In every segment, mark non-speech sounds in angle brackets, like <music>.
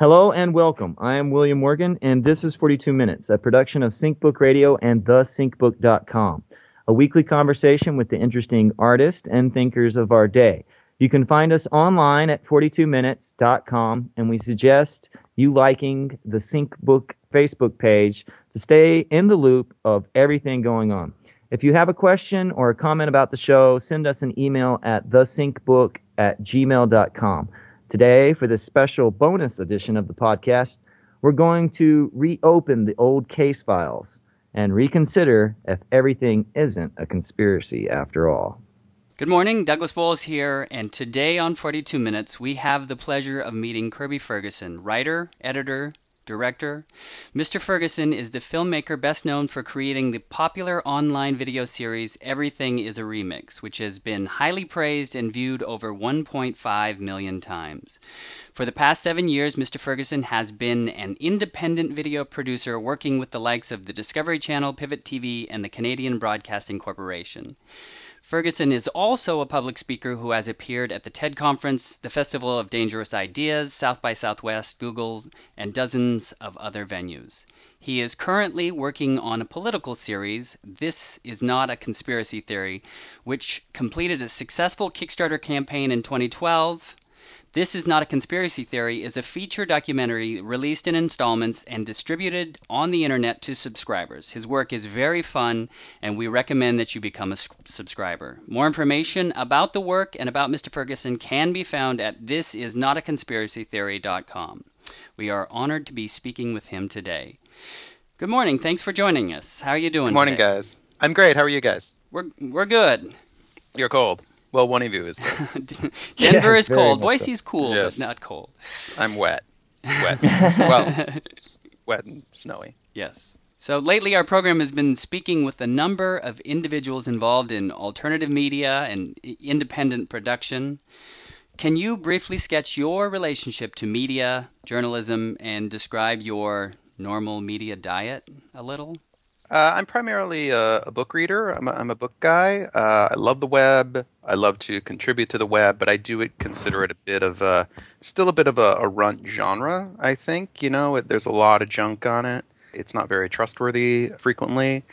Hello and welcome. I am William Morgan, and this is 42 Minutes, a production of SyncBook Radio and thesyncbook.com, a weekly conversation with the interesting artists and thinkers of our day. You can find us online at 42minutes.com, and we suggest you liking the SyncBook Facebook page to stay in the loop of everything going on. If you have a question or a comment about the show, send us an email at thesyncbook at gmail.com. Today, for this special bonus edition of the podcast, we're going to reopen the old case files and reconsider if everything isn't a conspiracy after all. Good morning, Douglas Bowles here, and today on 42 Minutes, we have the pleasure of meeting Kirby Ferguson, writer, editor, director. Mr. Ferguson is the filmmaker best known for creating the popular online video series Everything is a Remix, which has been highly praised and viewed over 1.5 million times. For the past seven years, Mr. Ferguson has been an independent video producer working with the likes of the Discovery Channel, Pivot TV, and the Canadian Broadcasting Corporation. Ferguson is also a public speaker who has appeared at the TED Conference, the Festival of Dangerous Ideas, South by Southwest, Google, and dozens of other venues. He is currently working on a political series, This Is Not a Conspiracy Theory, which completed a successful Kickstarter campaign in 2012 this is Not a Conspiracy Theory is a feature documentary released in installments and distributed on the internet to subscribers. His work is very fun, and we recommend that you become a subscriber. More information about the work and about Mr. Ferguson can be found at thisisnotaconspiracytheory.com. We are honored to be speaking with him today. Good morning. Thanks for joining us. How are you doing? Good morning, today? guys. I'm great. How are you guys? We're we're good. You're cold. Well, one of you is <laughs> <laughs> Denver yes, is cold. Boise's so. cool, yes. but not cold. I'm wet. Wet. <laughs> well, wet and snowy. Yes. So lately, our program has been speaking with a number of individuals involved in alternative media and independent production. Can you briefly sketch your relationship to media, journalism, and describe your normal media diet a little? Uh, I'm primarily a, a, book reader. I'm a, I'm a book guy. Uh, I love the web. I love to contribute to the web, but I do consider it a bit of a, still a bit of a, a runt genre. I think you know, it, there's a lot of junk on it. It's not very trustworthy frequently,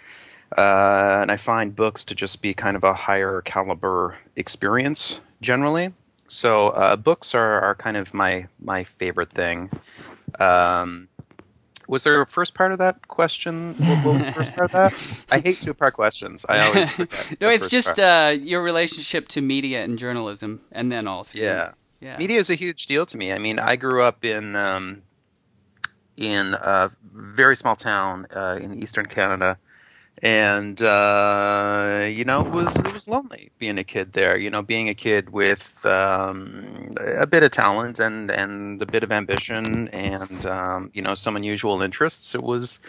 uh, and I find books to just be kind of a higher caliber experience generally. So uh, books are, are kind of my my favorite thing. Um, was there a first part of that question? What was the first part of that? <laughs> I hate two part questions. I always <laughs> forget. no, it's just uh, your relationship to media and journalism, and then also yeah, yeah. Media is a huge deal to me. I mean, I grew up in um, in a very small town uh, in eastern Canada and uh, you know it was it was lonely being a kid there. You know, being a kid with um, a bit of talent and and a bit of ambition and um, you know some unusual interests. It was.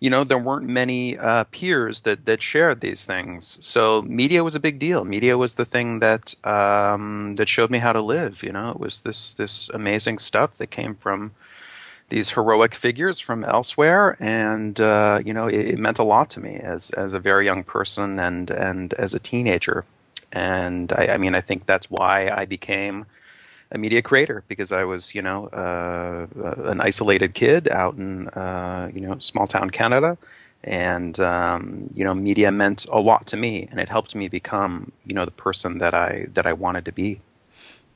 You know, there weren't many uh, peers that, that shared these things. So media was a big deal. Media was the thing that um, that showed me how to live. You know, it was this this amazing stuff that came from these heroic figures from elsewhere, and uh, you know it, it, meant a lot to me as as a very young person and and as a teenager. And I, I mean, I think that's why I became a media creator because I was you know uh, an isolated kid out in uh, you know small town Canada. And um, you know, media meant a lot to me, and it helped me become, you know, the person that I that I wanted to be.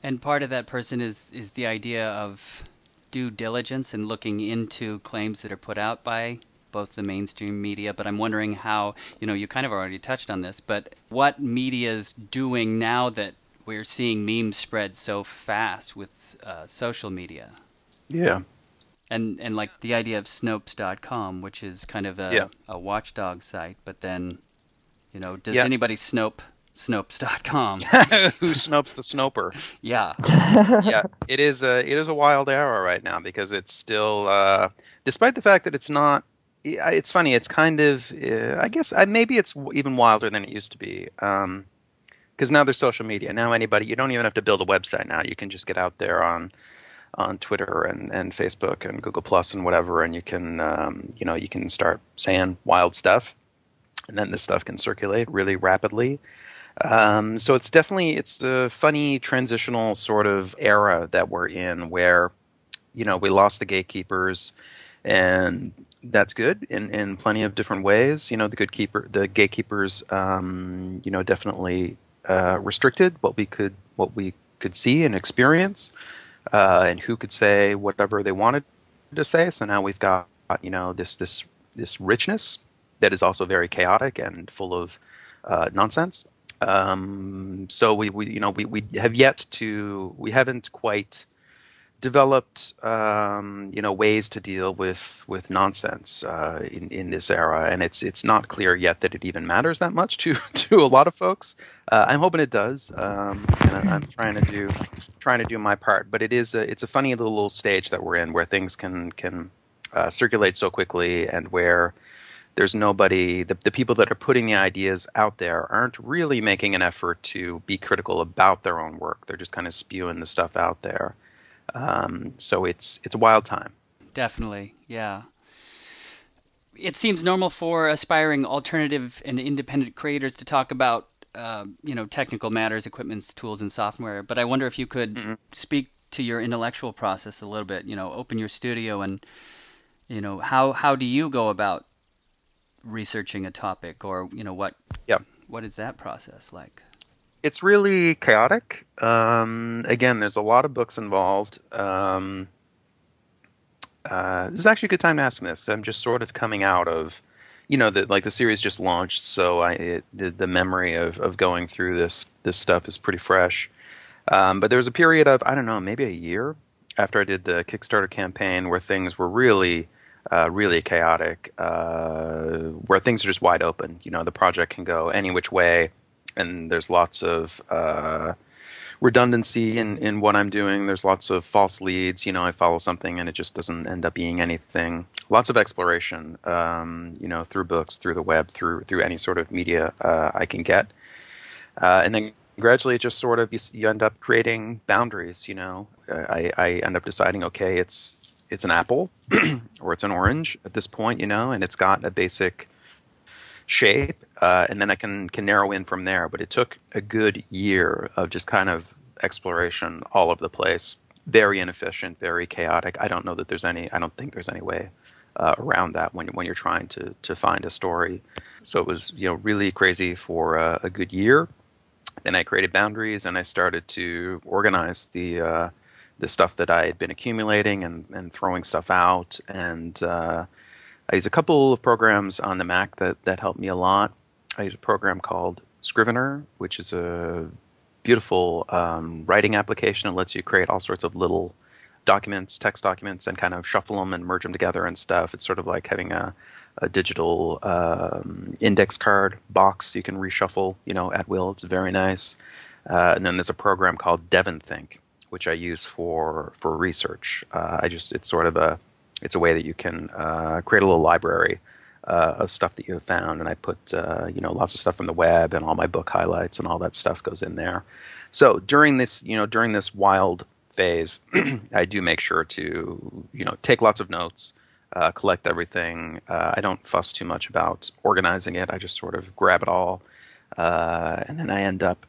And part of that person is is the idea of due diligence in looking into claims that are put out by both the mainstream media, but I'm wondering how, you know, you kind of already touched on this, but what media is doing now that we're seeing memes spread so fast with uh, social media? Yeah. And and like the idea of Snopes.com, which is kind of a, yeah. a watchdog site, but then, you know, does yeah. anybody Snope Snopes.com. <laughs> <laughs> Who Snopes the Snoper? Yeah. <laughs> yeah. It is a it is a wild era right now because it's still, uh, despite the fact that it's not. It's funny. It's kind of. Uh, I guess maybe it's even wilder than it used to be. Um, because now there's social media. Now anybody, you don't even have to build a website. Now you can just get out there on on Twitter and, and Facebook and Google Plus and whatever, and you can um, you know you can start saying wild stuff, and then this stuff can circulate really rapidly. Um, so it's definitely it's a funny transitional sort of era that we're in where you know we lost the gatekeepers, and that's good in, in plenty of different ways. You know, the good keeper, the gatekeepers, um, you know, definitely uh, restricted what we could what we could see and experience, uh, and who could say whatever they wanted to say. So now we've got you know this this this richness that is also very chaotic and full of uh, nonsense. Um, so we, we you know we, we have yet to we haven't quite developed um, you know ways to deal with with nonsense uh, in in this era, and it's it's not clear yet that it even matters that much to <laughs> to a lot of folks. Uh, I'm hoping it does, um, and I'm trying to do trying to do my part. But it is a, it's a funny little stage that we're in where things can can uh, circulate so quickly, and where there's nobody the, the people that are putting the ideas out there aren't really making an effort to be critical about their own work. They're just kind of spewing the stuff out there. Um, so it's it's a wild time. Definitely, yeah. It seems normal for aspiring alternative and independent creators to talk about uh, you know technical matters, equipments, tools, and software. But I wonder if you could mm-hmm. speak to your intellectual process a little bit. You know, open your studio and you know how how do you go about researching a topic, or you know what? Yeah. What is that process like? it's really chaotic. Um, again, there's a lot of books involved. Um, uh, this is actually a good time to ask me this. I'm just sort of coming out of, you know, the, like the series just launched, so I it, the, the memory of, of going through this this stuff is pretty fresh. Um, but there was a period of I don't know, maybe a year after I did the Kickstarter campaign where things were really, uh, really chaotic, uh, where things are just wide open. You know, the project can go any which way and there's lots of uh, redundancy in, in what I'm doing. There's lots of false leads. You know, I follow something and it just doesn't end up being anything. Lots of exploration, um, you know, through books, through the web, through through any sort of media uh, I can get, uh, and then gradually it just sort of you, you end up creating boundaries. You know, I, I end up deciding, okay, it's it's an apple <clears throat> or it's an orange at this point, you know, and it's got a basic shape, uh, and then I can can narrow in from there. But it took a good year of just kind of exploration all over the place. Very inefficient, very chaotic. I don't know that there's any. I don't think there's any way uh, around that when when you're trying to to find a story. So it was you know really crazy for uh, a good year. Then I created boundaries and I started to organize the uh, the stuff that I had been accumulating and, and throwing stuff out and uh, I use a couple of programs on the Mac that, that help me a lot. I use a program called Scrivener, which is a beautiful um, writing application. It lets you create all sorts of little documents, text documents, and kind of shuffle them and merge them together and stuff. It's sort of like having a, a digital um, index card box you can reshuffle, you know, at will. It's very nice. Uh, and then there's a program called DevonThink, which I use for for research. Uh, I just it's sort of a it's a way that you can uh, create a little library uh, of stuff that you have found, and I put uh, you know lots of stuff from the web and all my book highlights and all that stuff goes in there. So during this you know during this wild phase, <clears throat> I do make sure to you know take lots of notes, uh, collect everything. Uh, I don't fuss too much about organizing it. I just sort of grab it all, uh, and then I end up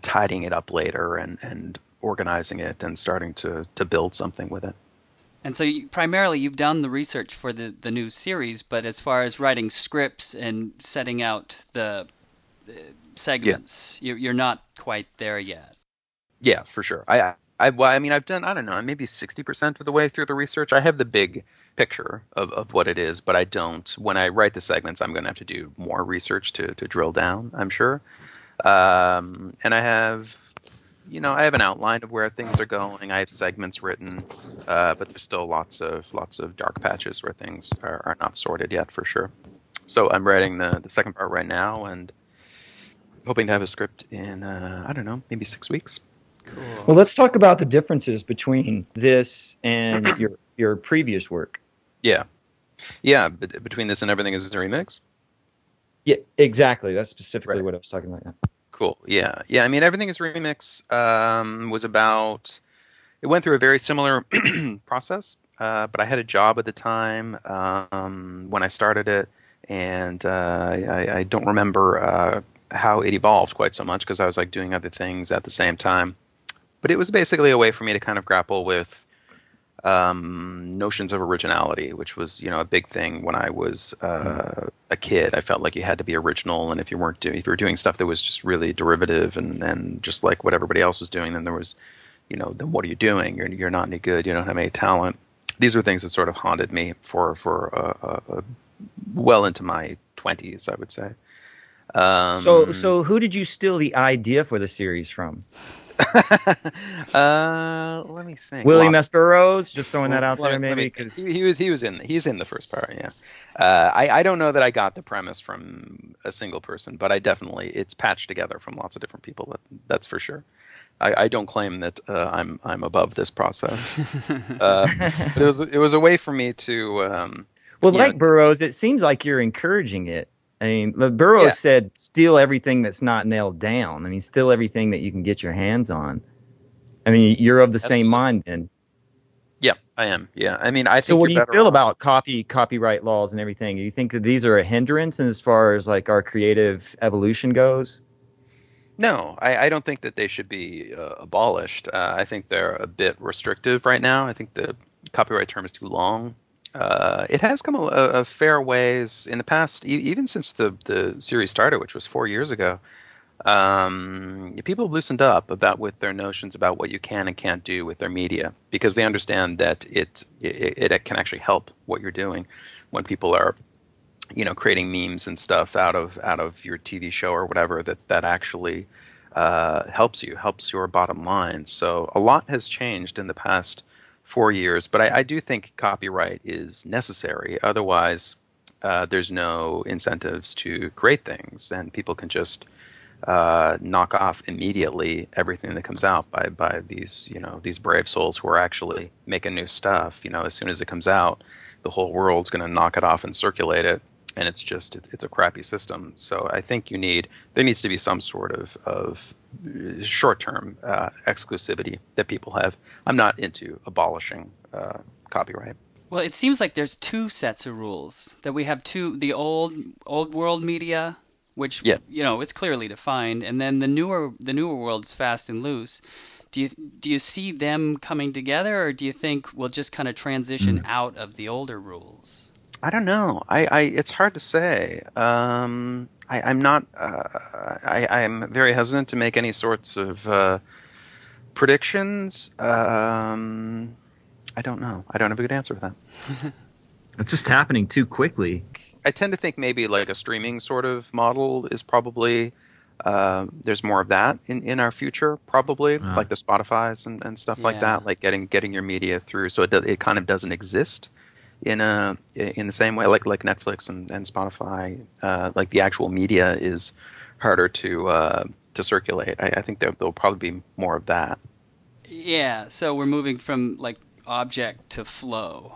tidying it up later and and organizing it and starting to to build something with it. And so you, primarily you've done the research for the, the new series, but as far as writing scripts and setting out the, the segments, yeah. you, are not quite there yet. Yeah, for sure. I, I, well, I mean, I've done, I don't know, maybe 60% of the way through the research. I have the big picture of, of what it is, but I don't, when I write the segments, I'm going to have to do more research to, to drill down, I'm sure. Um, and I have you know, I have an outline of where things are going. I have segments written, uh, but there's still lots of lots of dark patches where things are, are not sorted yet, for sure. So I'm writing the the second part right now, and hoping to have a script in uh, I don't know, maybe six weeks. Cool. Well, let's talk about the differences between this and <clears throat> your your previous work. Yeah, yeah. But between this and everything is a remix. Yeah, exactly. That's specifically right. what I was talking about. Yeah. Cool. Yeah. Yeah. I mean, everything is remix um, was about. It went through a very similar <clears throat> process, uh, but I had a job at the time um, when I started it, and uh, I, I, don't remember uh, how it evolved quite so much because I was like doing other things at the same time. But it was basically a way for me to kind of grapple with um, notions of originality, which was you know a big thing when I was uh, a kid. I felt like you had to be original, and if you weren't doing if you were doing stuff that was just really derivative and and just like what everybody else was doing, then there was you know then what are you doing? You're you're not any good. You don't have any talent. These are things that sort of haunted me for for uh, uh, well into my twenties, I would say. Um, so so who did you steal the idea for the series from? <laughs> uh, let me think. Willie S. Burroughs, just throwing that out there, maybe because he, he, was he was in he's in the first part. Yeah, uh, I I don't know that I got the premise from a single person, but I definitely it's patched together from lots of different people. That, that's for sure. I, I don't claim that uh, I'm I'm above this process. <laughs> Uh, it was it was a way for me to. Um, well, like know, Burroughs, it seems like you're encouraging it I mean, Burroughs yeah. said, "Steal everything that's not nailed down." I mean, steal everything that you can get your hands on. I mean, you're of the same mind, then. Yeah, I am. Yeah, I mean, I. So, what do you feel off. about copy copyright laws and everything? Do you think that these are a hindrance as far as like our creative evolution goes? No, I, I don't think that they should be uh, abolished. Uh, I think they're a bit restrictive right now. I think the copyright term is too long uh, it has come a, a, fair ways in the past, e- even since the, the series started, which was four years ago. Um, people have loosened up about with their notions about what you can and can't do with their media because they understand that it, it it can actually help what you're doing when people are you know creating memes and stuff out of out of your TV show or whatever that that actually uh, helps you helps your bottom line. So a lot has changed in the past four years. But I, I do think copyright is necessary. Otherwise, uh, there's no incentives to create things, and people can just uh, knock off immediately everything that comes out by by these you know these brave souls who are actually making new stuff. You know, as soon as it comes out, the whole world's going to knock it off and circulate it, and it's just it's a crappy system. So I think you need there needs to be some sort of of short term uh, exclusivity that people have. I'm not into abolishing uh, copyright. Well, it seems like there's two sets of rules that we have two the old old world media which yeah. you know it's clearly defined and then the newer the newer world's fast and loose do you do you see them coming together or do you think we'll just kind of transition mm. out of the older rules I don't know. I, I it's hard to say. Um, I, am not. Uh, I, I'm very hesitant to make any sorts of uh, predictions. Um, I don't know. I don't have a good answer for that. <laughs> it's just happening too quickly. I tend to think maybe like a streaming sort of model is probably uh, there's more of that in, in our future, probably uh-huh. like the Spotify's and, and stuff yeah. like that, like getting getting your media through. So it do, it kind of doesn't exist in a in the same way like like Netflix and, and Spotify, uh, like the actual media is harder to uh, to circulate. I, I think there, there'll probably be more of that. Yeah, so we're moving from like object to flow.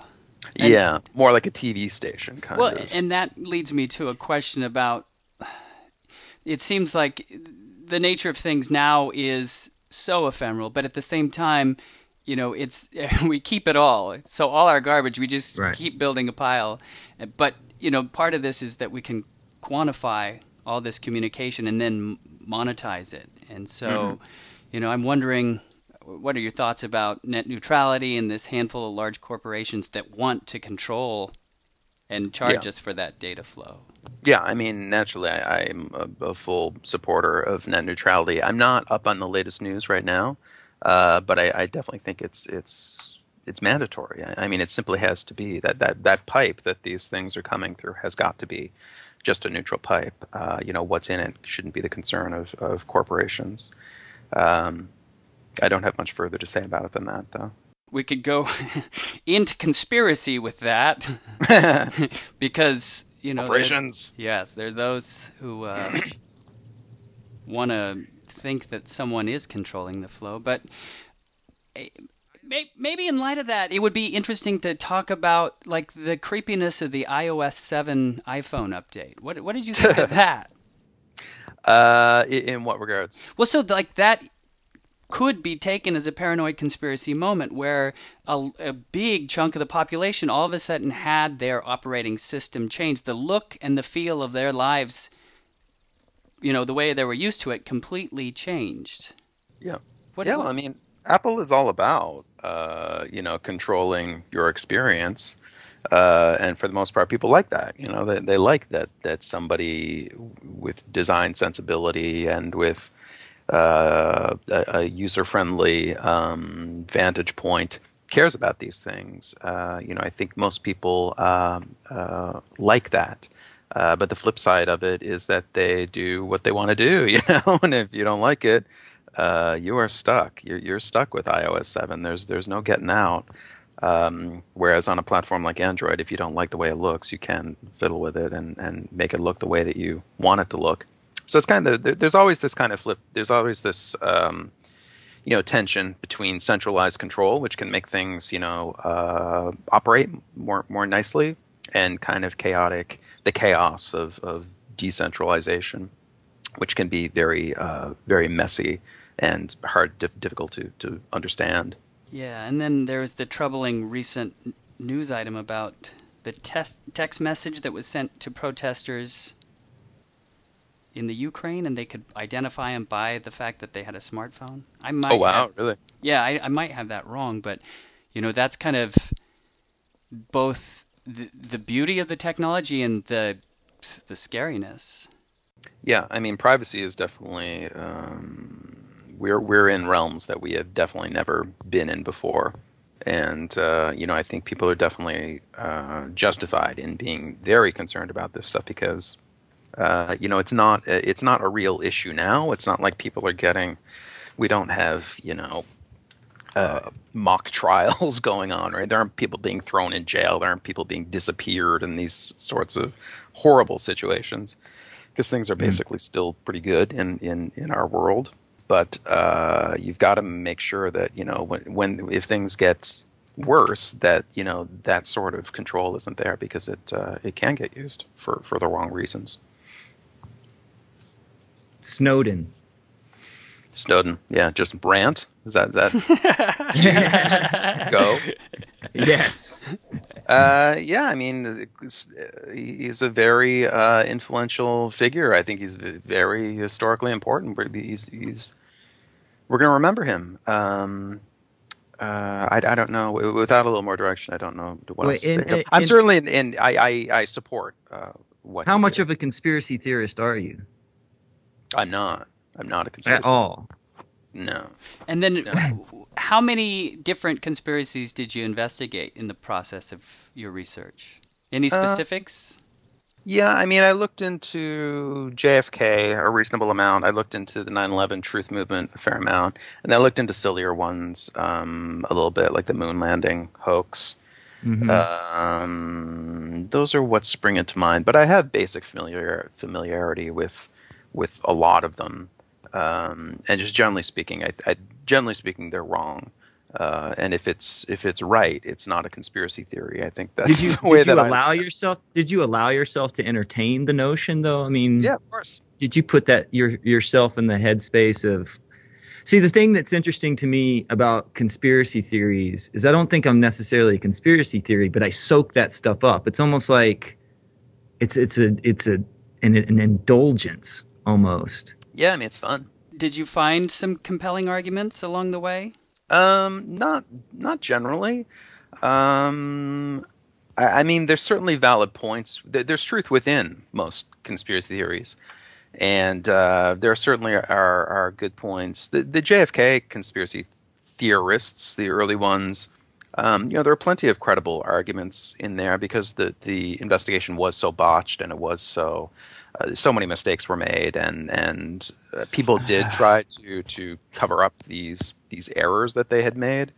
And, yeah, more like a TV station kind well, of. Well, and that leads me to a question about. It seems like the nature of things now is so ephemeral, but at the same time, you know it's <laughs> we keep it all so all our garbage we just right. keep building a pile but you know part of this is that we can quantify all this communication and then monetize it and so mm-hmm. you know i'm wondering what are your thoughts about net neutrality and this handful of large corporations that want to control and charge yeah. us for that data flow yeah, I mean, naturally, I, am a, a, full supporter of net neutrality. I'm not up on the latest news right now, uh, but I, I, definitely think it's it's it's mandatory. I, I, mean, it simply has to be that that that pipe that these things are coming through has got to be just a neutral pipe. Uh, you know, what's in it shouldn't be the concern of of corporations. Um, I don't have much further to say about it than that, though. We could go <laughs> into conspiracy with that <laughs> because you know, corporations. Yes, there are those who uh, want to think that someone is controlling the flow, but eh, maybe in light of that, it would be interesting to talk about like the creepiness of the iOS 7 iPhone update. What what did you think of <laughs> that? Uh, in what regards? Well, so like that could be taken as a paranoid conspiracy moment where a, a, big chunk of the population all of a sudden had their operating system changed. The look and the feel of their lives you know the way they were used to it completely changed. Yeah. What, yeah, well, I mean, Apple is all about uh, you know controlling your experience, uh, and for the most part, people like that. You know, they they like that that somebody with design sensibility and with uh, a, a user friendly um, vantage point cares about these things. Uh, you know, I think most people um, uh, like that. Uh, but the flip side of it is that they do what they want to do, <laughs> you know, and if you don't like it, uh, you are stuck. You're, you're stuck with iOS 7. There's there's no getting out. Um, whereas on a platform like Android, if you don't like the way it looks, you can fiddle with it and, and make it look the way that you want it to look. So it's kind of there's always this kind of flip. There's always this um, you know tension between centralized control, which can make things you know uh, operate more more nicely, and kind of chaotic the chaos of, of decentralization, which can be very uh, very messy and hard difficult to, to understand. Yeah, and then there was the troubling recent news item about the test, text message that was sent to protesters in the Ukraine, and they could identify them by the fact that they had a smartphone. I might. Oh wow, have, really? Yeah, I, I might have that wrong, but you know that's kind of both the, beauty of the technology and the the scariness. Yeah, I mean, privacy is definitely um, we're we're in realms that we have definitely never been in before, and uh, you know, I think people are definitely uh, justified in being very concerned about this stuff because uh, you know, it's not it's not a real issue now. It's not like people are getting. We don't have you know uh, mock trials <laughs> going on, right? There aren't people being thrown in jail. There aren't people being disappeared in these sorts of horrible situations because things are hmm. basically mm. still pretty good in, in, in our world. But uh, you've got to make sure that you know when, when if things get worse, that you know that sort of control isn't there because it uh, it can get used for, for the wrong reasons. Snowden. Snowden, yeah, just rant. Is that is that? go. <laughs> Yes. Uh, yeah, I mean, he's a very uh, influential figure. I think he's very historically important. He's he's we're going to remember him. Um, uh, I, I don't know. Without a little more direction, I don't know what Wait, else to in, say. In, I'm in, certainly, in, I, I, I support uh, what. How much did. of a conspiracy theorist are you? I'm not. I'm not a conspiracy. At all. No. And then, no. how many different conspiracies did you investigate in the process of your research? Any uh, specifics? Uh, yeah, I mean, I looked into JFK a reasonable amount. I looked into the 9/11 Truth Movement a fair amount, and I looked into sillier ones um, a little bit, like the moon landing hoax. Mm-hmm. Um, those are what spring into mind. But I have basic familiar familiarity with with a lot of them, um, and just generally speaking, I, I, generally speaking, they're wrong. Uh, and if it's if it's right, it's not a conspiracy theory. I think that's did you, <laughs> the way did you that allow I, yourself. Did you allow yourself to entertain the notion, though? I mean, yeah, of course. Did you put that your yourself in the headspace of? See, the thing that's interesting to me about conspiracy theories is I don't think I'm necessarily a conspiracy theory, but I soak that stuff up. It's almost like it's it's a it's a an, an indulgence almost. Yeah, I mean it's fun. Did you find some compelling arguments along the way? Um, not not generally. Um, I, I mean, there's certainly valid points. There's truth within most conspiracy theories, and uh, there certainly are, are good points. The, the JFK conspiracy theorists, the early ones, um, you know, there are plenty of credible arguments in there because the the investigation was so botched and it was so uh, so many mistakes were made, and and uh, people <sighs> did try to to cover up these these errors that they had made.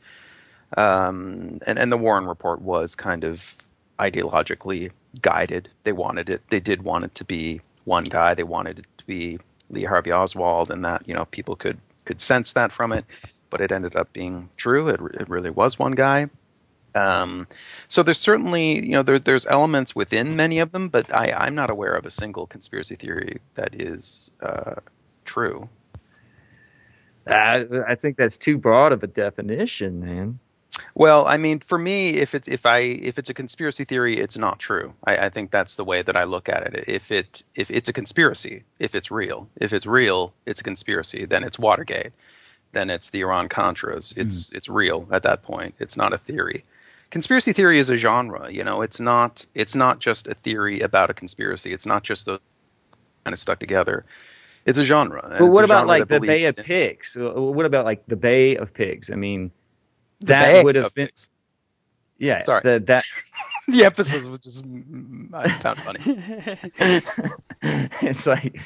Um, and and the Warren report was kind of ideologically guided. They wanted it. They did want it to be one guy. They wanted it to be Lee Harvey Oswald, and that you know people could could sense that from it. But it ended up being true. It, it really was one guy. Um, so there's certainly, you know, there, there's elements within many of them, but I, I'm not aware of a single conspiracy theory that is uh, true. I, I think that's too broad of a definition, man. Well, I mean, for me, if it's if I if it's a conspiracy theory, it's not true. I, I think that's the way that I look at it. If it if it's a conspiracy, if it's real, if it's real, it's a conspiracy. Then it's Watergate then it's the Iran Contras. It's mm. it's real at that point. It's not a theory. Conspiracy theory is a genre. You know, it's not it's not just a theory about a conspiracy. It's not just the kind of stuck together. It's a genre. But what about like the Bay of Pigs? What about like the Bay of Pigs? I mean, that would have been. Pigs. Yeah, sorry. The, that <laughs> the emphasis was just mm, mm, I found funny. <laughs> it's like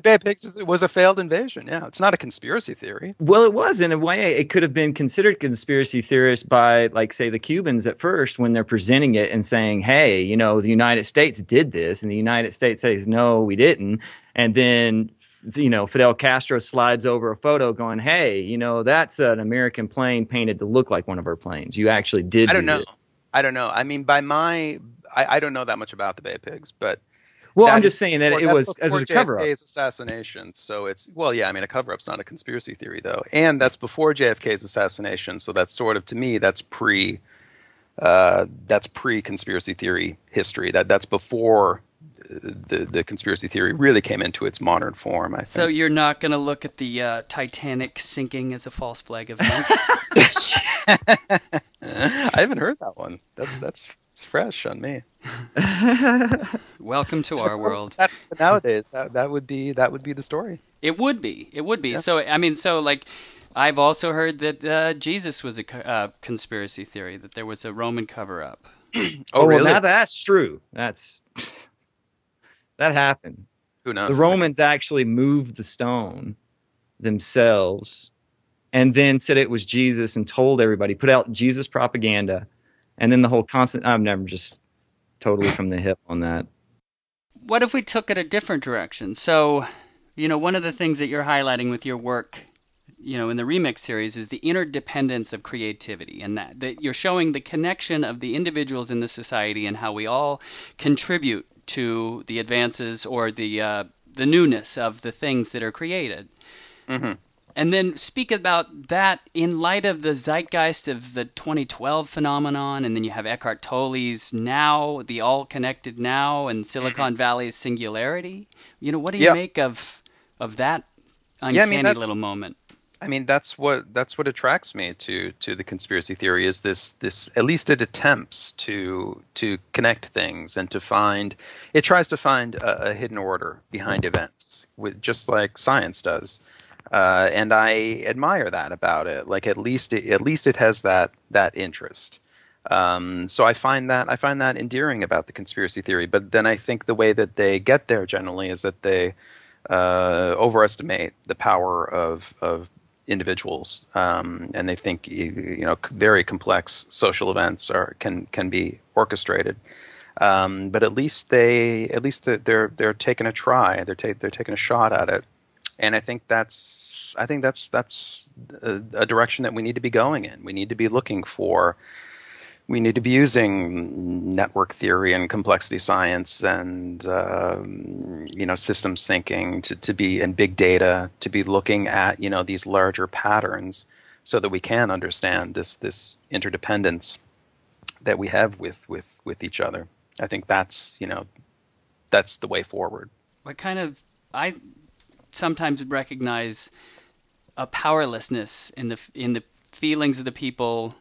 the Bay of Pigs was a failed invasion. Yeah, it's not a conspiracy theory. Well, it was in a way. It could have been considered conspiracy theorist by, like, say, the Cubans at first when they're presenting it and saying, "Hey, you know, the United States did this," and the United States says, "No, we didn't," and then you know, Fidel Castro slides over a photo going, "Hey, you know, that's an American plane painted to look like one of our planes. You actually did." I don't do know. This. I don't know. I mean, by my, I, I, don't know that much about the Bay of Pigs, but well, I'm just saying that it was it was a cover up. JFK's assassination, so it's well, yeah. I mean, a cover up's not a conspiracy theory though, and that's before JFK's assassination. So that's sort of to me that's pre, uh, that's pre conspiracy theory history. That that's before the the conspiracy theory really came into its modern form. I think. So you're not going to look at the uh, Titanic sinking as a false flag event. <laughs> I haven't heard that one. That's that's it's fresh on me. <laughs> Welcome to our world. That's, nowadays, that that would be that would be the story. It would be. It would be. Yeah. So I mean, so like. I've also heard that uh, Jesus was a uh, conspiracy theory, that there was a Roman cover up. <clears throat> oh, oh, really? Well, now that's true. That's <laughs> that happened. Who knows? The Romans actually moved the stone themselves and then said it was Jesus and told everybody, put out Jesus propaganda. And then the whole constant, I'm never just totally from the hip on that. What if we took it a different direction? So, you know, one of the things that you're highlighting with your work, you know, in the remix series is the interdependence of creativity and that, that you're showing the connection of the individuals in the society and how we all contribute to the advances or the uh, the newness of the things that are created. Mm-hmm. And then speak about that in light of the zeitgeist of the 2012 phenomenon, and then you have Eckhart Tolle's now, the all connected now, and Silicon <laughs> Valley's singularity. You know, what do you make of of that uncanny yeah, I mean, little moment? I mean, that's what that's what attracts me to to the conspiracy theory is this this at least it attempts to to connect things and to find it tries to find a, a hidden order behind mm-hmm. events, with, just like science does. Uh, and I admire that about it. Like at least it, at least it has that that interest. Um, so I find that I find that endearing about the conspiracy theory. But then I think the way that they get there generally is that they uh, overestimate the power of of individuals, um, and they think you know very complex social events are can can be orchestrated. Um, but at least they at least they're they're taking a try. They're ta- they're taking a shot at it, and I think that's I think that's that's a, a direction that we need to be going in. We need to be looking for we need to be using network theory and complexity science and um, you know systems thinking to, to be and big data to be looking at you know these larger patterns so that we can understand this this interdependence that we have with with with each other. I think that's you know that's the way forward. What kind of I sometimes recognize a powerlessness in the in the feelings of the people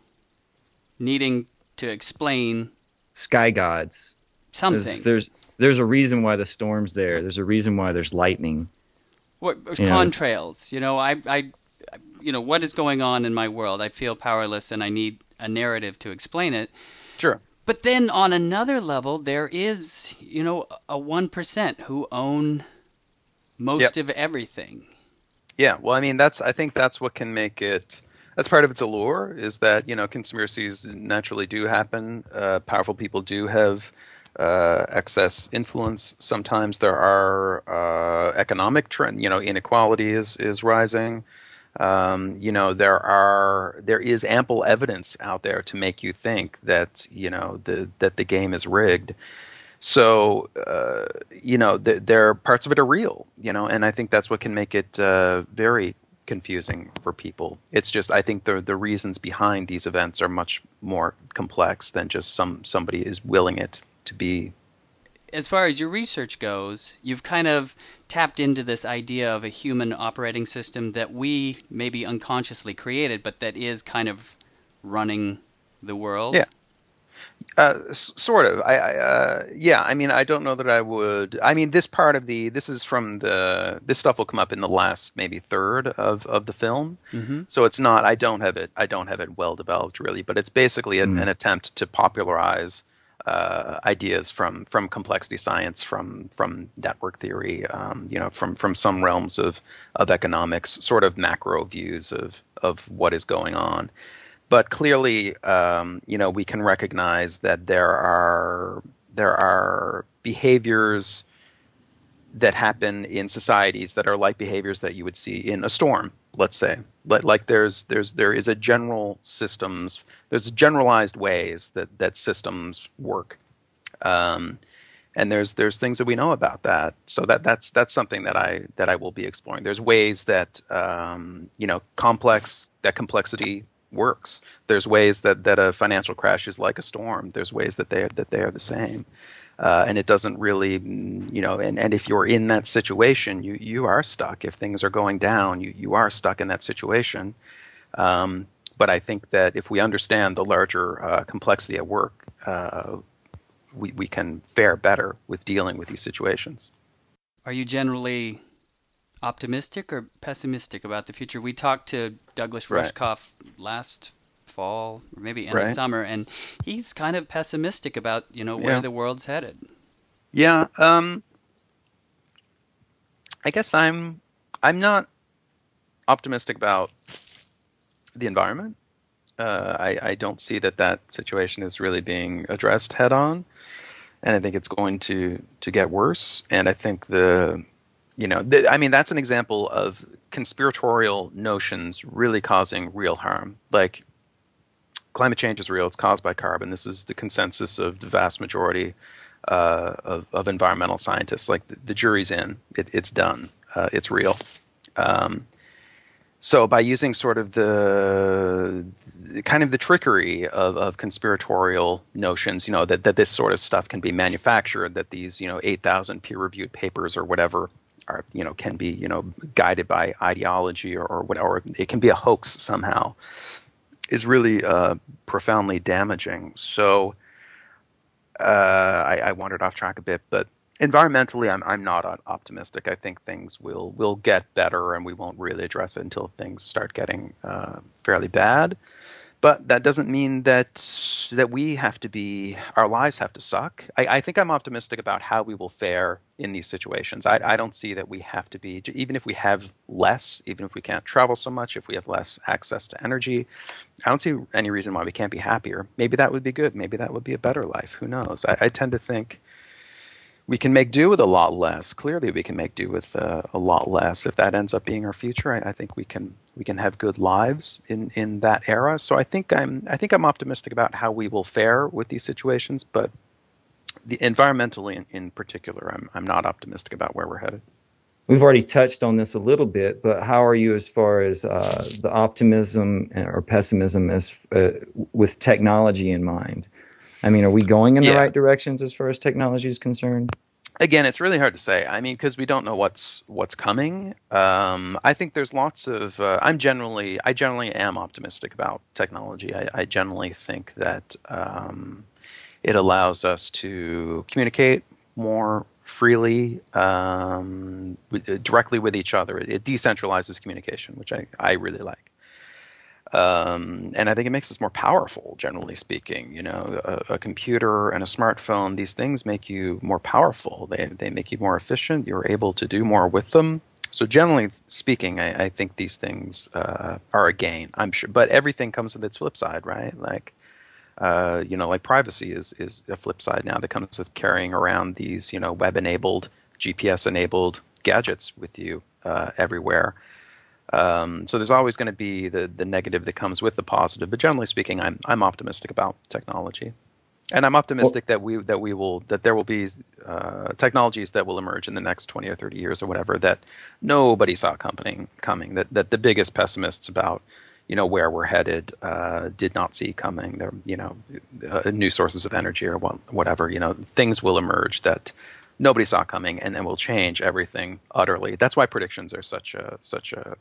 needing to explain sky gods. Something. There's, there's there's a reason why the storm's there. There's a reason why there's lightning. What you contrails? Know. You know, I I you know what is going on in my world. I feel powerless, and I need a narrative to explain it. Sure. But then on another level, there is you know a one percent who own most yep. of everything. Yeah, well, I mean, that's I think that's what can make it that's part of its allure is that you know conspiracies naturally do happen. Uh, powerful people do have uh, excess influence. Sometimes there are uh, economic trend. You know, inequality is is rising. Um, you know, there are there is ample evidence out there to make you think that you know the that the game is rigged. So uh, you know, the, there parts of it are real. You know, and I think that's what can make it uh, very confusing for people. It's just I think the the reasons behind these events are much more complex than just some somebody is willing it to be as far as your research goes, you've kind of tapped into this idea of a human operating system that we maybe unconsciously created, but that is kind of running the world. Yeah. Uh, s- sort of. I, I uh, yeah. I mean, I don't know that I would. I mean, this part of the this is from the this stuff will come up in the last maybe third of of the film. Mm-hmm. So it's not. I don't have it. I don't have it well developed really, but it's basically an, Mm. an attempt to popularize uh, ideas from from complexity science, from from network theory, um, you know, from from some realms of of economics, sort of macro views of of what is going on. But clearly, um, you know, we can recognize that there are there are behaviors that happen in societies that are like behaviors that you would see in a storm let's say. Like, there's there's there is a general systems there's generalized ways that that systems work. Um, and there's there's things that we know about that. So that that's that's something that i that i will be exploring. There's ways that um, you know complex that complexity works there's ways that that a financial crash is like a storm there's ways that they that they are the same uh, and it doesn't really, mm, you know, and, and if you're in that situation, you, you are stuck. If things are going down, you, you are stuck in that situation. Um, but I think that if we understand the larger uh, complexity at work, uh, we, we can fare better with dealing with these situations. Are you generally optimistic or pessimistic about the future? We talked to Douglas Right. Rushkoff last fall, or maybe in the summer, and he's kind of pessimistic about you know where Yeah. the world's headed. Yeah, um, I guess I'm I'm not optimistic about the environment. Uh, I, I don't see that that situation is really being addressed head on, and I think it's going to to get worse. And I think the you know the, I mean that's an example of conspiratorial notions really causing real harm. Like climate change is real; it's caused by carbon. This is the consensus of the vast majority uh, of, of environmental scientists. Like the, the jury's in; it, it's done. Uh, it's real. Um, so by using sort of the, the kind of the trickery of, of conspiratorial notions, you know, that, that this sort of stuff can be manufactured, that these, you know, 8,000 peer-reviewed papers or whatever are, you know, can be, you know, guided by ideology or, or whatever, it can be a hoax somehow, is really uh, profoundly damaging. So uh, I, I wandered off track a bit, but environmentally, I'm I'm not optimistic. I think things will will get better, and we won't really address it until things start getting uh, fairly bad. But that doesn't mean that that we have to be our lives have to suck. I, I think I'm optimistic about how we will fare in these situations. I, I don't see that we have to be even if we have less, even if we can't travel so much, if we have less access to energy. I don't see any reason why we can't be happier. Maybe that would be good. Maybe that would be a better life. Who knows? I, I tend to think we can make do with a lot less. Clearly, we can make do with uh, a lot less. If that ends up being our future, I, I think we can we can have good lives in, in that era. So I think I'm I think I'm optimistic about how we will fare with these situations, but the environmentally in, in particular, I'm I'm not optimistic about where we're headed. We've already touched on this a little bit, but how are you as far as uh, the optimism or pessimism as uh, with technology in mind? I mean, are we going in the right directions as far as technology is concerned? again, it's really hard to say. I mean, because we don't know what's what's coming. Um, I think there's lots of. Uh, I'm generally, I generally am optimistic about technology. I, I generally think that um, it allows us to communicate more freely, um, with, directly with each other. It, it decentralizes communication, which I, I really like. Um, and I think it makes us more powerful, generally speaking. You know, a, a computer and a smartphone; these things make you more powerful. They they make you more efficient. You're able to do more with them. So, generally speaking, I, I think these things uh, are a gain. I'm sure, but everything comes with its flip side, right? Like, uh, you know, like privacy is is a flip side now that comes with carrying around these, you know, web-enabled, GPS-enabled gadgets with you uh, everywhere. Um, so there's always going to be the the negative that comes with the positive, but generally speaking, I'm I'm optimistic about technology, and I'm optimistic that we that we will that there will be uh, technologies that will emerge in the next 20 or 30 years or whatever that nobody saw coming coming. That that the biggest pessimists about you know where we're headed uh, did not see coming. There, you know, uh, new sources of energy or what, whatever. You know, things will emerge that nobody saw coming, and then will change everything utterly. That's why predictions are such a such a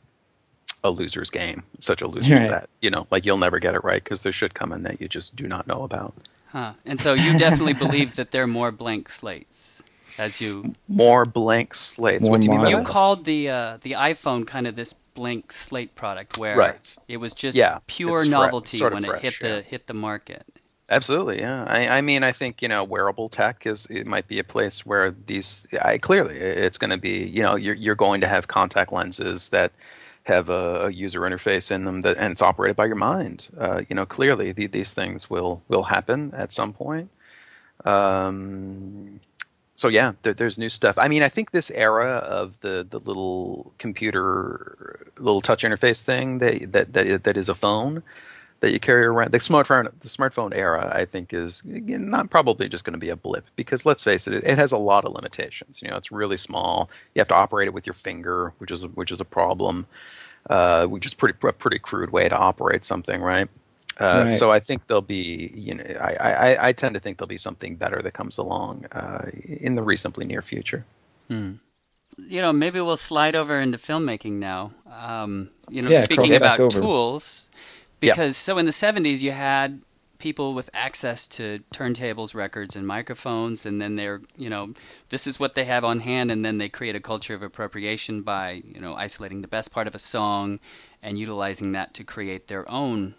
a loser's game, such a loser's Right. bet. You know, like you'll never get it right because there should come in that you just do not know about. Huh. And so you definitely <laughs> believe that there are more blank slates, as you More blank slates. More what do you mean by you models. that? called the uh, the iPhone kind of this blank slate product where Right. it was just Yeah, pure it's fre- novelty sort of when it fresh, hit the hit the market. Absolutely, yeah. I, I mean, I think you know, wearable tech is it might be a place where these. I clearly, it's going to be. You know, you're you're going to have contact lenses that have a, user interface in them that, and it's operated by your mind. Uh, you know, clearly, the, these things will will happen at some point. Um, so yeah, there, there's new stuff. I mean, I think this era of the the little computer, little touch interface thing that that that, that is a phone that you carry around. The smartphone, the smartphone era, I think, is not probably just going to be a blip because let's face it, it, it has a lot of limitations. You know, it's really small. You have to operate it with your finger, which is which is a problem. Uh, which is pretty a pretty crude way to operate something, right? Uh, Right. So I think there'll be, you know, I, I, I tend to think there'll be something better that comes along uh, in the reasonably near future. You know, maybe we'll slide over into filmmaking now. Um, you know, Yeah, speaking about over. tools, Yeah. because so in the 70s you had people with access to turntables, records, and microphones, and then they're, you know, this is what they have on hand, and then they create a culture of appropriation by, you know, isolating the best part of a song and utilizing that to create their own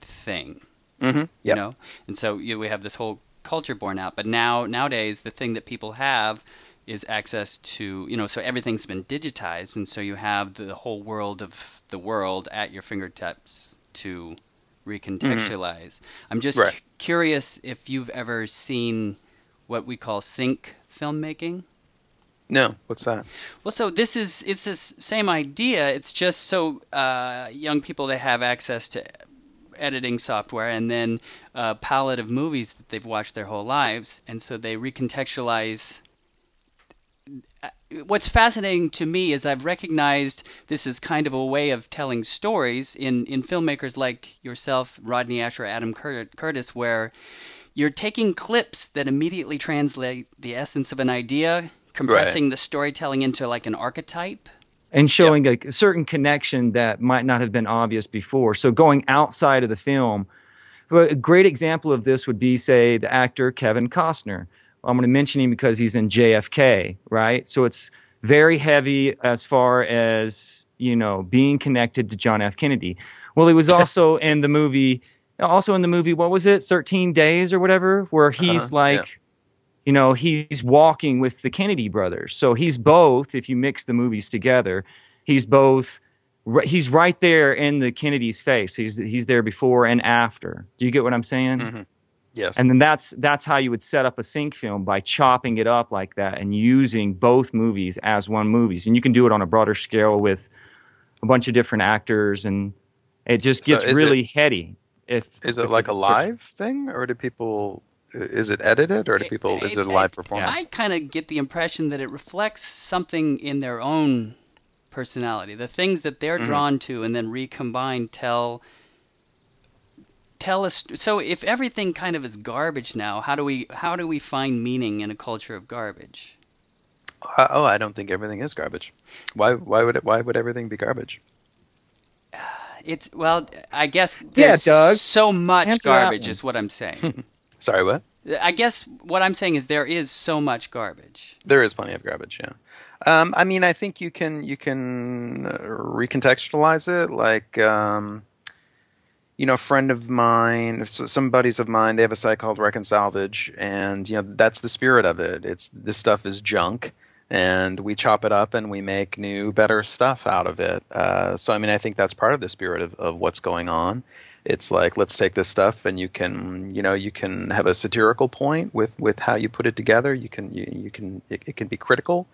thing Mm-hmm. you know and so you, we have this whole culture born out but now nowadays the thing that people have is access to you know so everything's been digitized and so you have the whole world of the world at your fingertips to recontextualize i'm just Right. cu- curious if you've ever seen what we call sync filmmaking No, what's that? well, so this is it's this same idea. It's just so uh, young people they have access to editing software and then a palette of movies that they've watched their whole lives, and so they recontextualize. What's fascinating to me is I've recognized this is kind of a way of telling stories in, in filmmakers like yourself, Rodney Ascher, Adam Cur- Curtis, where you're taking clips that immediately translate the essence of an idea, compressing the storytelling into like an archetype. and showing a certain connection that might not have been obvious before. So going outside of the film. A great example of this would be, say, the actor Kevin Costner. I'm going to mention him because he's in JFK, right? So it's very heavy as far as, you know, being connected to John F. Kennedy. Well, he was <laughs> also in the movie, also in the movie, what was it, 13 Days or whatever, where he's Uh-huh, like, yeah. you know, he's walking with the Kennedy brothers. So he's both, if you mix the movies together, he's both, he's right there in the Kennedy's face. He's, he's there before and after. Do you get what I'm saying? Mhm. Yes. And then that's, that's how you would set up a sync film by chopping it up like that and using both movies as one movies. And you can do it on a broader scale with a bunch of different actors and it just gets is really heady. If is it if like a it's- live thing, or do people? Is it edited, or do people? Is it a live performance? I kind of get the impression that it reflects something in their own personality, the things that they're Mhm. drawn to, and then recombine tell tell us. So if everything kind of is garbage now, how do we how do we find meaning in a culture of garbage? Uh, oh, I don't think everything is garbage. Why? Why would it? Why would everything be garbage? <sighs> It's well, I guess Yeah, Doug. so much Answer garbage is what I'm saying. <laughs> Sorry, what? I guess what I'm saying is there is so much garbage. There is plenty of garbage. Yeah. Um, I mean, I think you can you can uh, recontextualize it. Like, um, you know, a friend of mine, some buddies of mine, they have a site called Reconcilvage, and you know that's the spirit of it. It's this stuff is junk, and we chop it up and we make new, better stuff out of it. Uh, so, I mean, I think that's part of the spirit of, of what's going on. It's like let's take this stuff and you can you know you can have a satirical point with with how you put it together. You can you, you can it, it can be critical.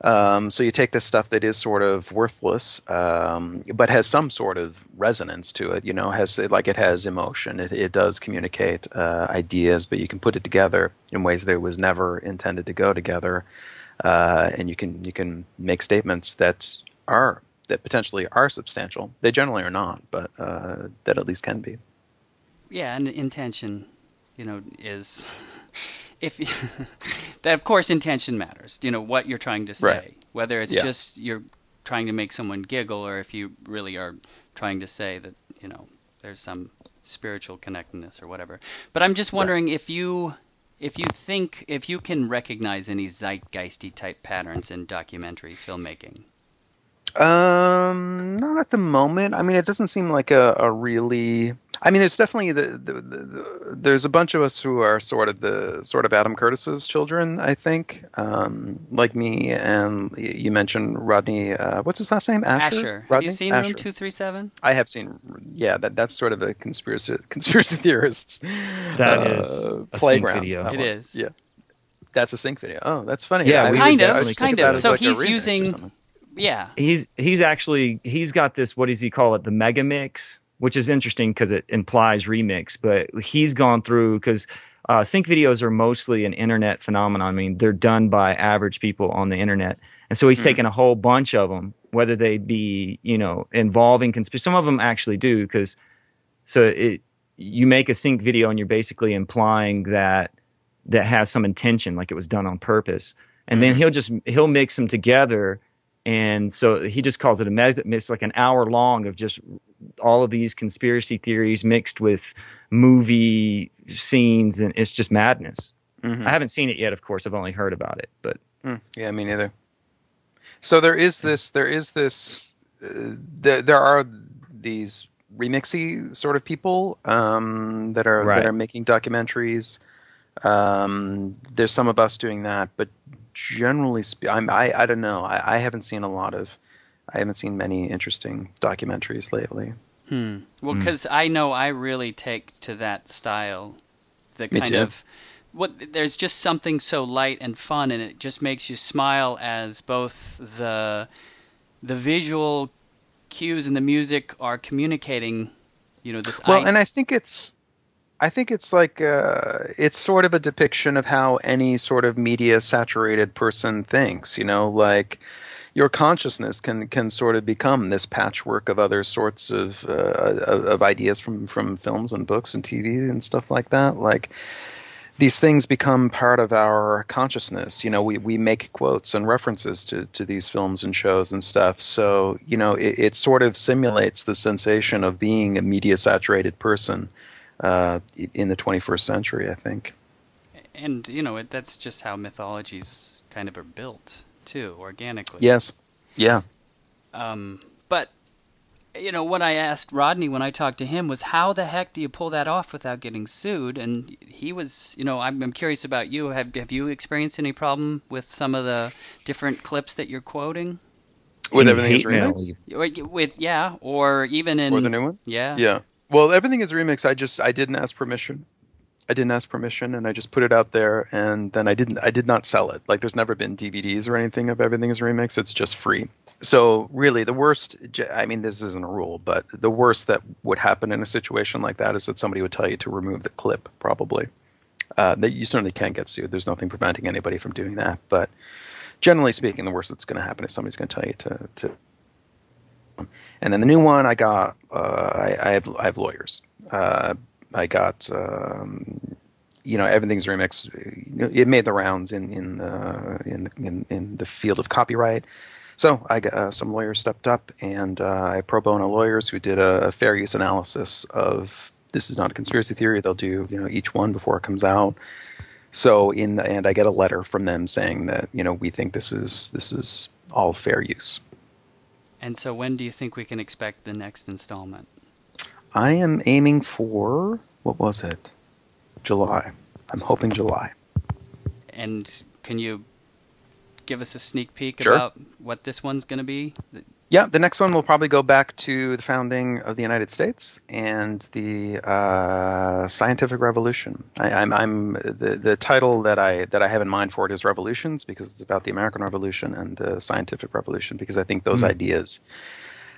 Um, so you take this stuff that is sort of worthless, um, but has some sort of resonance to it. You know, has like it has emotion. It, it does communicate uh, ideas, but you can put it together in ways that it was never intended to go together, uh, and you can you can make statements that are that potentially are substantial. They generally are not, but uh, that at least can be. Yeah, and intention, you know, is if <laughs> that of course intention matters. You know what you're trying to say, Right. whether it's Yeah. just you're trying to make someone giggle, or if you really are trying to say that you know there's some spiritual connectedness or whatever. But I'm just wondering if you if you think if you can recognize any zeitgeisty type patterns in documentary filmmaking. Um, not at the moment. I mean, it doesn't seem like a, a really. I mean, there's definitely the, the, the, the there's a bunch of us who are sort of the sort of Adam Curtis's children. I think, um, like me and you mentioned Rodney. Uh, what's his last name? Ascher. Ascher, have Rodney? you seen Ascher. Room Two Three Seven? I have seen. Yeah, that that's sort of a conspiracy conspiracy <laughs> theorists. That uh, is a sync playground. video. that It one. is. Yeah, that's a sync video. Oh, that's funny. Yeah, I we Kind of, was kind of. So like he's using- Yeah. he's he's actually he's got this what does he call it the mega mix which is interesting because it implies remix but he's gone through because uh, sync videos are mostly an internet phenomenon i mean they're done by average people on the internet and so he's Mhm. taken a whole bunch of them whether they be you know involving conspiracy some of them actually do because so it you make a sync video and you're basically implying that that has some intention like it was done on purpose and then Mhm. he'll just he'll mix them together and so he just calls it a mess it's like an hour long of just all of these conspiracy theories mixed with movie scenes and it's just madness Mhm. i haven't seen it yet of course i've only heard about it but Mm, yeah, me neither. So there is this. There is this. Uh, there, there are these remixy sort of people um, that are Right. that are making documentaries. Um, there's some of us doing that, but generally, spe- I'm, I I don't know. I, I haven't seen a lot of. I haven't seen many interesting documentaries lately. Hmm. Well, Hmm. because I know I really take to that style, the Me kind too. of what. There's just something so light and fun, and it just makes you smile as both the the visual cues and the music are communicating. You know this. Well, I- and I think it's, I think it's like uh, it's sort of a depiction of how any sort of media saturated person thinks. You know, like your consciousness can can sort of become this patchwork of other sorts of uh, of, ideas from from films and books and TV and stuff like that. Like these things become part of our consciousness. You know, we, we make quotes and references to, to these films and shows and stuff. So, you know, it, it sort of simulates the sensation of being a media saturated person uh, in the 21st century, I think. and you know it, that's just how mythologies kind of are built too, organically. Yes. Yeah. Um, but you know what I asked Rodney when I talked to him was how the heck do you pull that off without getting sued? And he was, you know, I'm, I'm curious about you. Have have you experienced any problem with some of the different clips that you're quoting? With Any everything is hate remixed? With yeah, or even in Or the new one? yeah, Yeah. Well, everything is remixed. I just I didn't ask permission. I didn't ask permission, and I just put it out there, and then I didn't. I did not sell it. Like, there's never been DVDs or anything of everything is remixed. It's just free. So really, the worst. I mean, this isn't a rule, but the worst that would happen in a situation like that is that somebody would tell you to remove the clip. Probably. Uh, that you certainly can't get sued. There's nothing preventing anybody from doing that. But generally speaking, the worst that's going to happen is somebody's going to tell you to to and then the new one, I got. Uh, I, I have I have lawyers. Uh, I got. Um, you know, everything's remixed. It made the rounds in in the in in, in the field of copyright. So I got uh, some lawyers stepped up, and uh, I pro bono lawyers who did a, a fair use analysis of this is not a conspiracy theory. They'll do you know each one before it comes out. So in the end, I get a letter from them saying that you know we think this is this is all fair use. And so when do you think we can expect the next installment? I am aiming for what was it? July. I'm hoping July. And can you give us a sneak peek Sure. about what this one's going to be? Yeah, the next one will probably go back to the founding of the United States and the uh, scientific revolution. I, I'm, I'm the the title that I that I have in mind for it is revolutions because it's about the American Revolution and the scientific revolution because I think those Hmm. ideas,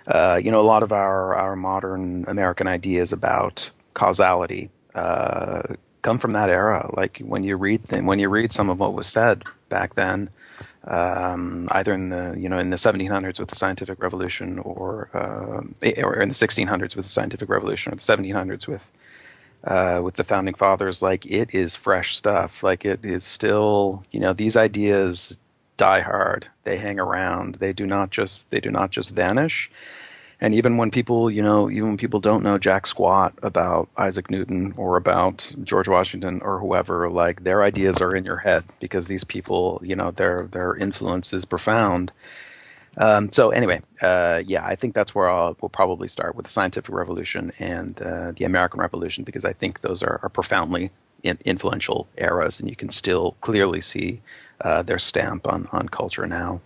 uh, you know, a lot of our our modern American ideas about causality uh, come from that era. Like when you read th- when you read some of what was said back then. Um, either in the you know in the 1700s with the scientific revolution, or uh, or in the 1600s with the scientific revolution, or the 1700s with uh, with the founding fathers. Like it is fresh stuff. Like it is still you know these ideas die hard. They hang around. They do not just they do not just vanish and even when people, you know, even when people don't know jack squat about Isaac Newton or about George Washington or whoever, like their ideas are in your head because these people, you know, their their influence is profound. Um, so anyway, uh, yeah, I think that's where I'll, we'll probably start with the scientific revolution and uh, the American Revolution because I think those are, are profoundly in, influential eras, and you can still clearly see uh, their stamp on on culture now.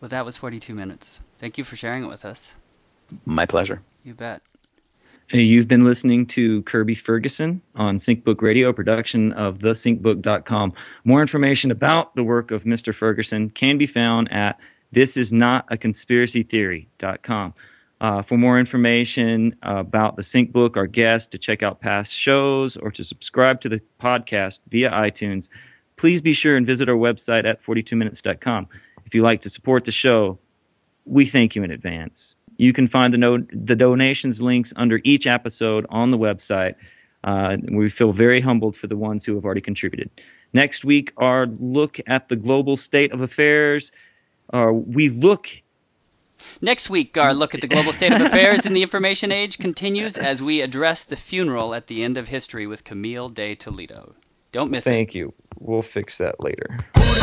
Well, that was 42 minutes. Thank you for sharing it with us. My pleasure. You bet. You've been listening to Kirby Ferguson on SyncBook Radio, production of thesyncbook.com. More information about the work of Mr. Ferguson can be found at thisisnotaconspiracytheory.com. Uh, for more information about the SyncBook, our guests, to check out past shows, or to subscribe to the podcast via iTunes, please be sure and visit our website at 42minutes.com. If you'd like to support the show, we thank you in advance. You can find the, no- the donations links under each episode on the website. Uh, we feel very humbled for the ones who have already contributed. Next week, our look at the global state of affairs. Uh, we look. Next week, our look at the global state of affairs in the information age continues as we address the funeral at the end of history with Camille de Toledo. Don't miss Thank it. Thank you. We'll fix that later.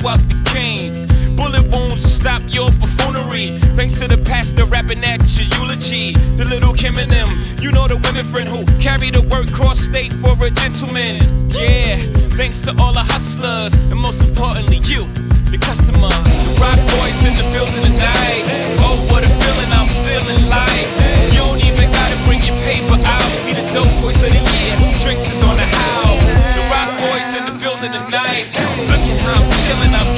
you out the game. Bullet wounds to stop your buffoonery. Thanks to the pastor rapping at your eulogy. The little Kim and them, you know the women friend who carry the word cross state for a gentleman. Yeah, thanks to all the hustlers, and most importantly, you, the customer. The rock boys in the building tonight. Oh, what a feeling I'm feeling like. You don't even gotta bring your paper out. Be the dope boys of the year. Drinks is on the house. The rock boys in the building tonight. Look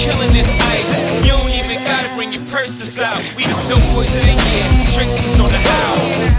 killing this ice. You don't even gotta bring your purses out. We the dope boys of the year. Drinks is on the house.